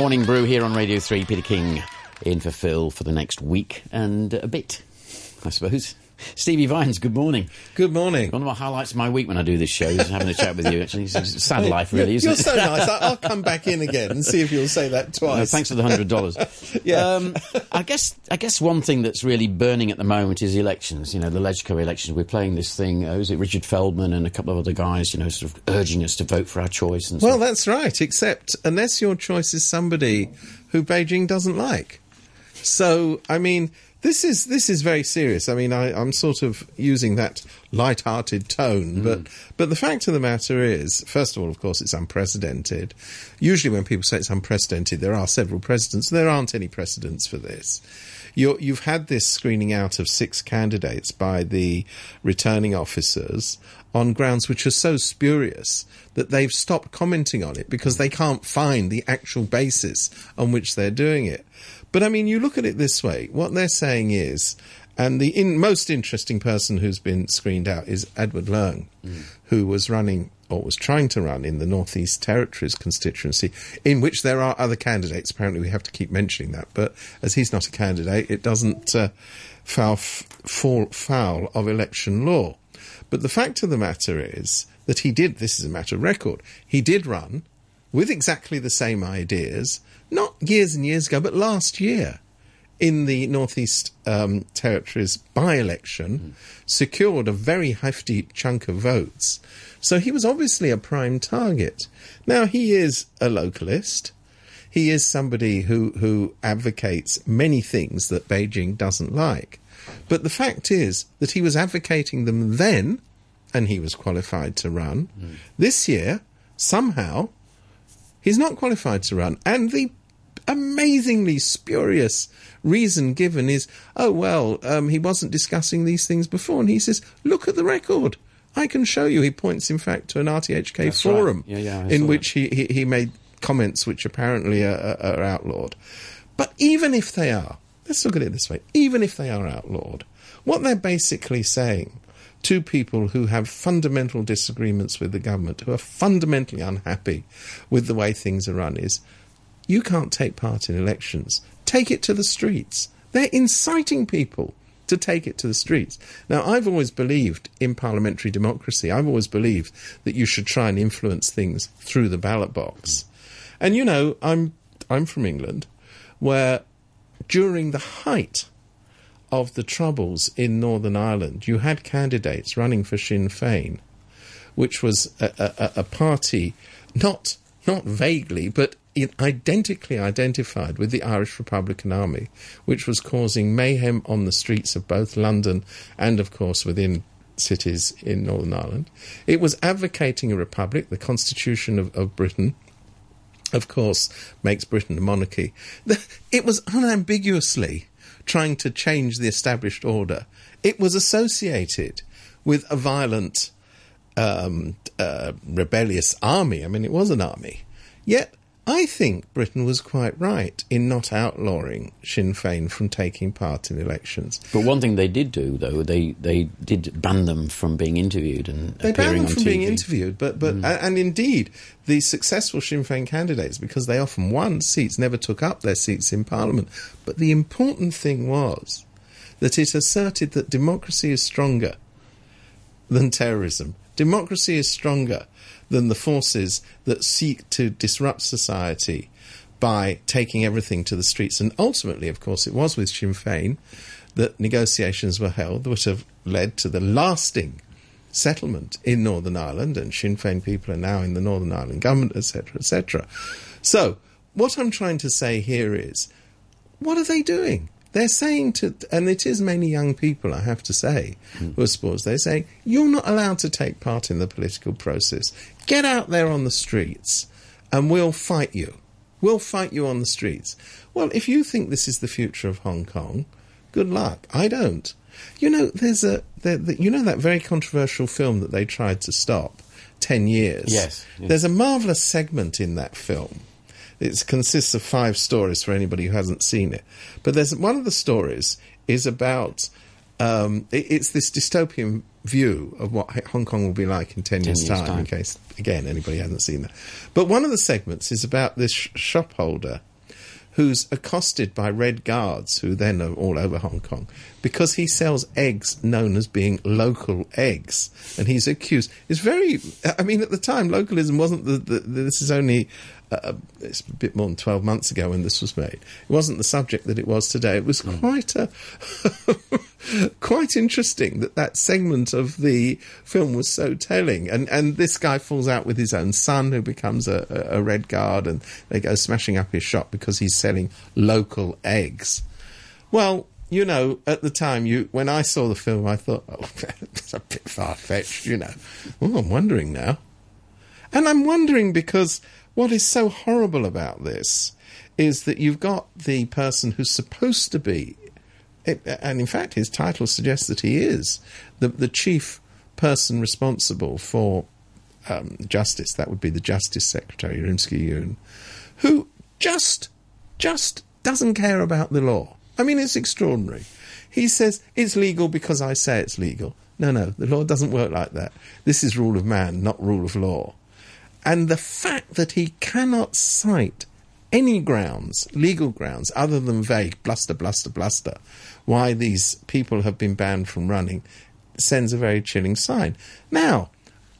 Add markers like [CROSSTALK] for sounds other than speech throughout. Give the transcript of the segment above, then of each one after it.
Morning Brew here on Radio 3. Peter King in for Phil for the next week and a bit, I suppose. Stevie Vines, good morning. Good morning. One of my highlights of my week when I do this show is having a chat with you. Actually, it's a sad life, really, you're, isn't you're it? so nice. I'll come back in again and see if you'll say that [LAUGHS] twice. thanks for the hundred dollars. [LAUGHS] Yeah. Um, I guess I guess one thing that's really burning at the moment is elections. You know, the Legco elections. We're playing this thing. Uh, was it Richard Feldman and a couple of other guys? You know, sort of urging us to vote for our choice. And Well, that's right, except unless your choice is somebody who Beijing doesn't like. So, I mean, this is this is very serious. I mean, I, I'm sort of using that light-hearted tone, but mm. but the fact of the matter is, first of all, of course, it's unprecedented. Usually, when people say it's unprecedented, there are several precedents. There aren't any precedents for this. You're, you've had this screening out of six candidates by the returning officers on grounds which are so spurious that they've stopped commenting on it because they can't find the actual basis on which they're doing it. But I mean, you look at it this way what they're saying is, and the in, most interesting person who's been screened out is Edward Leung, who was running or was trying to run in the Northeast Territories constituency, in which there are other candidates. Apparently, we have to keep mentioning that. But as he's not a candidate, it doesn't uh, foul, f- fall foul of election law. But the fact of the matter is that he did, this is a matter of record, he did run with exactly the same ideas, not years and years ago, but last year in the Northeast um, Territories by election, secured a very hefty chunk of votes. So he was obviously a prime target. Now, he is a localist. He is somebody who, who advocates many things that Beijing doesn't like. But the fact is that he was advocating them then, and he was qualified to run. This year, somehow, he's not qualified to run. And the amazingly spurious reason given is, oh, well, um, he wasn't discussing these things before. And he says, look at the record. I can show you. He points, in fact, to an RTHK That's right. forum Yeah, yeah, in which he, he, he made comments which apparently are, are, are outlawed. But even if they are, let's look at it this way even if they are outlawed, what they're basically saying to people who have fundamental disagreements with the government, who are fundamentally unhappy with the way things are run, is you can't take part in elections. Take it to the streets. They're inciting people to take it to the streets. Now, I've always believed in parliamentary democracy. I've always believed that you should try and influence things through the ballot box. And you know, I'm I'm from England, where during the height of the troubles in Northern Ireland, you had candidates running for Sinn Féin, which was a, a, a party not not vaguely but identically identified with the Irish Republican Army, which was causing mayhem on the streets of both London and, of course, within cities in Northern Ireland. It was advocating a republic, the Constitution of, of Britain, of course, makes Britain a monarchy. [LAUGHS] It was unambiguously trying to change the established order. It was associated with a violent, um, uh, rebellious army. I mean, it was an army. Yet, I think Britain was quite right in not outlawing Sinn Féin from taking part in elections. But one thing they did do, though, they, they did ban them from being interviewed and They appearing banned them from TV. being interviewed, but but mm. a- and indeed the successful Sinn Féin candidates, because they often won seats, never took up their seats in Parliament. But the important thing was that it asserted that democracy is stronger than terrorism. Democracy is stronger than the forces that seek to disrupt society by taking everything to the streets. And ultimately, of course, it was with Sinn Féin that negotiations were held which have led to the lasting settlement in Northern Ireland, and Sinn Féin people are now in the Northern Ireland government, etc., etc. So, what I'm trying to say here is, what are they doing? They're saying to, and it is mainly young people, I have to say, hmm. who are sports. They're saying you're not allowed to take part in the political process. Get out there on the streets, and we'll fight you. We'll fight you on the streets. Well, if you think this is the future of Hong Kong, good luck. I don't. You know, there's a, there, the, you know that very controversial film that they tried to stop, Ten Years. Yes, yes. There's a marvelous segment in that film. It consists of five stories for anybody who hasn't seen it. But there's one of the stories is about um, it, it's this dystopian view of what Hong Kong will be like in ten, years, years' time, time. In case again anybody hasn't seen that. But one of the segments is about this sh- shop holder who's accosted by red guards who then are all over Hong Kong because he sells eggs known as being local eggs. And he's accused. It's very, I mean, at the time, localism wasn't the, the, this is only uh, it's a bit more than 12 months ago when this was made. It wasn't the subject that it was today. It was quite a [LAUGHS] quite interesting that that segment of the film was so telling. And and this guy falls out with his own son, who becomes a, a red guard, and they go smashing up his shop because he's selling local eggs. Well, you know, at the time, you when I saw the film, I thought, oh, [LAUGHS] it's a bit far fetched, you know. Well, I'm wondering now, and I'm wondering because what is so horrible about this is that you've got the person who's supposed to be, and in fact, his title suggests that he is the the chief person responsible for um, justice. That would be the Justice Secretary, Rimsky Yuen, who just just doesn't care about the law. I mean, it's extraordinary. He says it's legal because I say it's legal. No, no, the law doesn't work like that. This is rule of man, not rule of law. And the fact that he cannot cite any grounds, legal grounds, other than vague bluster, bluster, bluster, why these people have been banned from running, sends a very chilling sign. Now,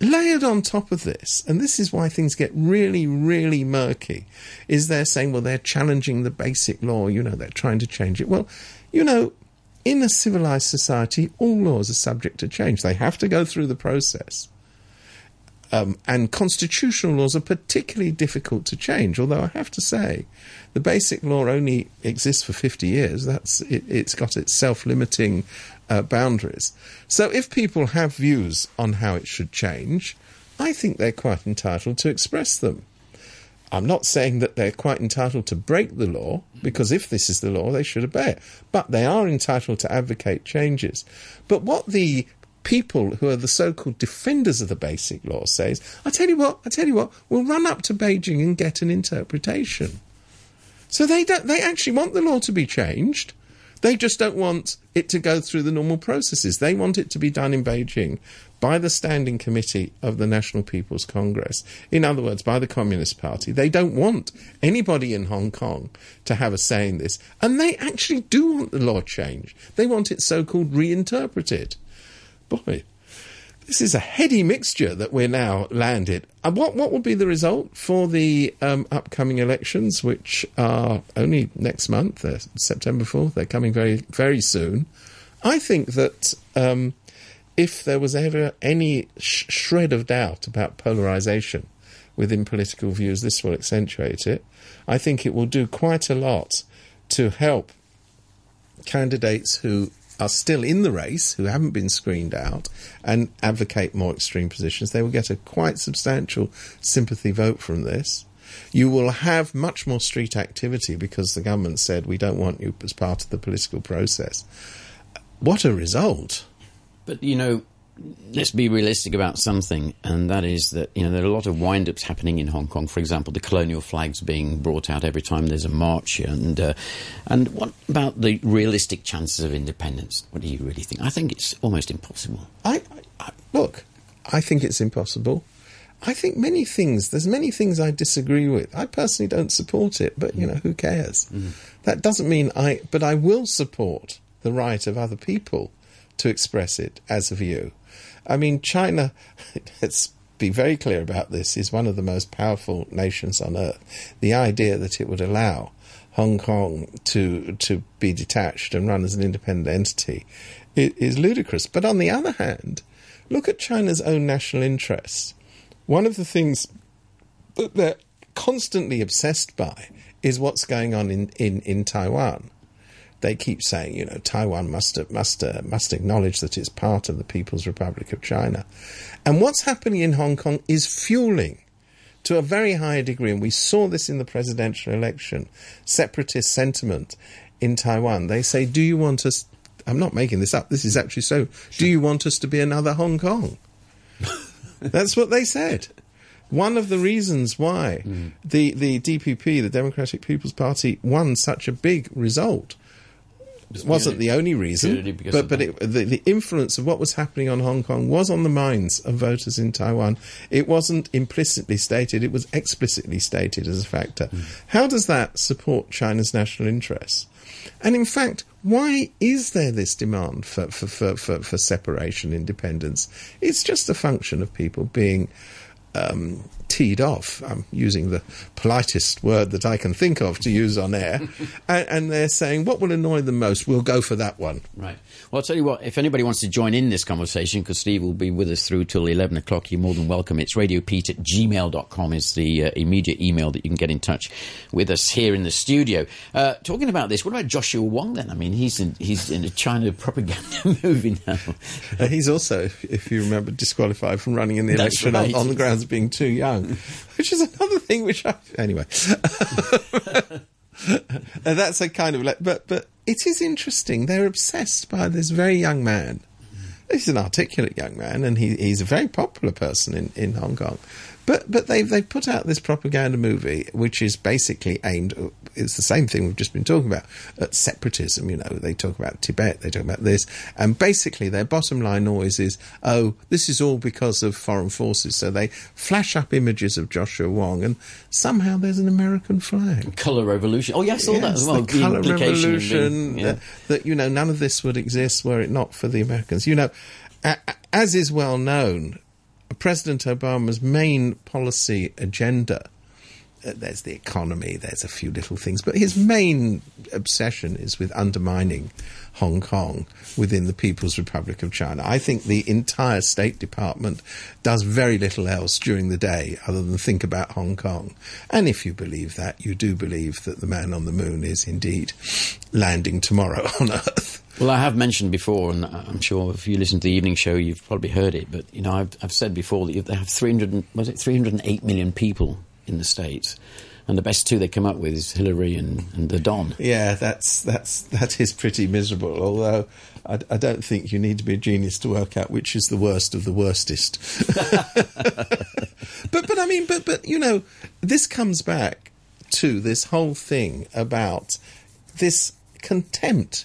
layered on top of this, and this is why things get really, really murky, is they're saying, well, they're challenging the basic law, you know, they're trying to change it. Well, you know, in a civilized society, all laws are subject to change. They have to go through the process. Um, and constitutional laws are particularly difficult to change. Although I have to say, the basic law only exists for 50 years. That's it, has got its self-limiting uh, boundaries. So if people have views on how it should change, I think they're quite entitled to express them. I'm not saying that they're quite entitled to break the law, because if this is the law, they should obey it. But they are entitled to advocate changes. But what the people who are the so-called defenders of the basic law says, I tell you what, I tell you what, we'll run up to Beijing and get an interpretation. So they don't, they actually want the law to be changed. They just don't want it to go through the normal processes. They want it to be done in Beijing by the Standing Committee of the National People's Congress. In other words, by the Communist Party. They don't want anybody in Hong Kong to have a say in this. And they actually do want the law changed. They want it so called reinterpreted boy, this is a heady mixture that we're now landed. And what what will be the result for the um, upcoming elections, which are only next month, they're September fourth? They're coming very very soon. I think that um, if there was ever any sh- shred of doubt about polarization within political views, this will accentuate it. I think it will do quite a lot to help candidates who are still in the race, who haven't been screened out, and advocate more extreme positions, they will get a quite substantial sympathy vote from this. You will have much more street activity because the government said we don't want you as part of the political process. What a result! But you know, let's be realistic about something, and that is that you know there are a lot of wind-ups happening in Hong Kong. For example, the colonial flags being brought out every time there's a march, and uh, and what about the realistic chances of independence? What do you really think? I think it's almost impossible. I, I look, I think it's impossible. I think many things. There's many things I disagree with. I personally don't support it, but you know who cares? Mm. That doesn't mean I. But I will support the right of other people to express it as a view. I mean, China, [LAUGHS] let's be very clear about this, is one of the most powerful nations on earth. The idea that it would allow Hong Kong to to be detached and run as an independent entity is ludicrous. But on the other hand, look at China's own national interests. One of the things that they're constantly obsessed by is what's going on in, in, in Taiwan they keep saying, you know, Taiwan must must uh, must acknowledge that it's part of the People's Republic of China, and what's happening in Hong Kong is fueling to a very high degree, and we saw this in the presidential election, separatist sentiment in Taiwan. They say, "Do you want us?" I'm not making this up. This is actually so. Do you want us to be another Hong Kong? [LAUGHS] That's what they said. One of the reasons why mm. the, the DPP, the Democratic People's Party, won such a big result wasn't purely- the only reason, but but it, the, the influence of what was happening on Hong Kong was on the minds of voters in Taiwan. It wasn't implicitly stated; it was explicitly stated as a factor. Hmm. How does that support China's national interests? And in fact, why is there this demand for, for, for, for, for separation, independence? It's just a function of people being um, teed off. I'm using the politest word that I can think of to use on air. [LAUGHS] and, and they're saying, what will annoy them most? We'll go for that one. Right. Well, I'll tell you what, if anybody wants to join in this conversation, because Steve will be with us through till 11 o'clock, you're more than welcome. It's radiopete at gmail.com is the uh, immediate email that you can get in touch with us here in the studio. Uh, talking about this, what about Joshua Wong then? I mean, he's in, he's in a China propaganda [LAUGHS] movie now. Uh, he's also, if, you remember, disqualified from running in the That's election on, on the grounds of being too young, which is another thing which I. Anyway. [LAUGHS] That's a kind of. le- But, but it is interesting. They're obsessed by this very young man. He's an articulate young man, and he, he's a very popular person in, in Hong Kong. But but they've they've put out this propaganda movie, which is basically aimed. It's the same thing we've just been talking about at separatism. You know, they talk about Tibet, they talk about this, and basically their bottom line always is, oh, this is all because of foreign forces. So they flash up images of Joshua Wong, and somehow there's an American flag. Colour Revolution. Oh, yeah, I saw that as well. the colour revolution. being- yeah. uh, that you know none of this would exist were it not for the Americans. You know, as is well known, President Obama's main policy agenda. Uh, there's the economy. There's a few little things, but his main obsession is with undermining Hong Kong within the People's Republic of China. I think the entire State Department does very little else during the day other than think about Hong Kong. And if you believe that, you do believe that the man on the moon is indeed landing tomorrow [LAUGHS] on Earth. Well, I have mentioned before, and I'm sure if you listen to the evening show, you've probably heard it. But you know, I've, I've said before that they have 300, was it 308 million people in the states, and the best two they come up with is Hillary and, and the Don. Yeah, that's that's that is pretty miserable. Although I, I don't think you need to be a genius to work out which is the worst of the worstest. [LAUGHS] but but I mean, but but you know, this comes back to this whole thing about this contempt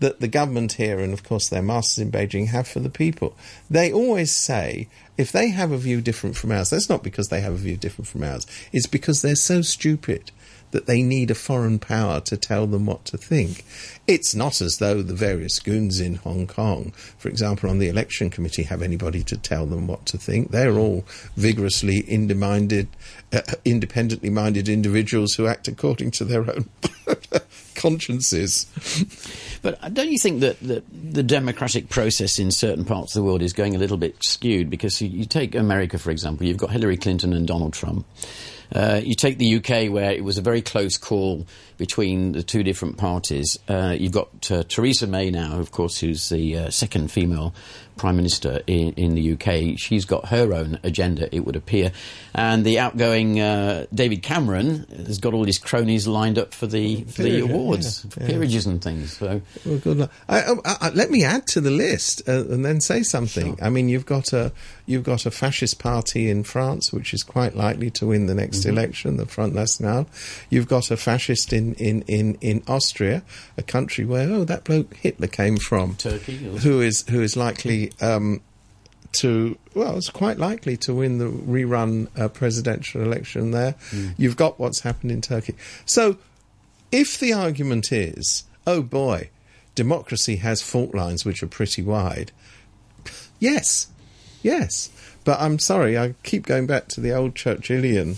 that the government here and of course their masters in Beijing have for the people. They always say if they have a view different from ours, that's not because they have a view different from ours. It's because they're so stupid that they need a foreign power to tell them what to think. It's not as though the various goons in Hong Kong, for example, on the election committee, have anybody to tell them what to think. They're all vigorously independent, uh, independently minded individuals who act according to their own [LAUGHS] consciences. But don't you think that, that the democratic process in certain parts of the world is going a little bit skewed? Because you, you take America, for example, you've got Hillary Clinton and Donald Trump. Uh, you take the UK, where it was a very close call between the two different parties. Uh, you've got uh, Theresa May now, of course, who's the uh, second female prime minister in, in the UK. She's got her own agenda, it would appear. And the outgoing uh, David Cameron has got all his cronies lined up for the, for the awards, yeah, for yeah. peerages and things. So. Well, good luck. I, I, I, let me add to the list uh, and then say something. I mean, you've got a you've got a fascist party in France, which is quite likely to win the next election, the Front National. You've got a fascist in, in, in, in Austria, a country where oh that bloke Hitler came from, Turkey who is who is likely. Um, to well, it's quite likely to win the rerun uh, presidential election there. You've got what's happened in Turkey. So, if the argument is, oh boy, democracy has fault lines which are pretty wide, yes, yes. But I'm sorry, I keep going back to the old Churchillian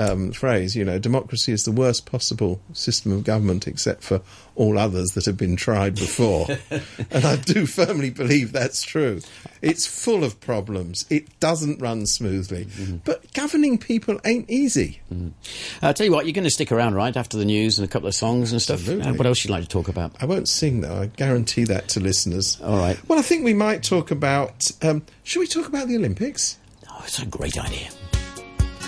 um, phrase, you know, democracy is the worst possible system of government except for all others that have been tried before. [LAUGHS] and I do firmly believe that's true. It's full of problems. It doesn't run smoothly. But governing people ain't easy. I'll tell you what, you're going to stick around, right, after the news and a couple of songs and stuff. Absolutely. Uh, what else you'd like to talk about? I won't sing though. I guarantee that to listeners. All right. Well, I think we might talk about. Um, should we talk about the Olympics? Oh, it's a great idea.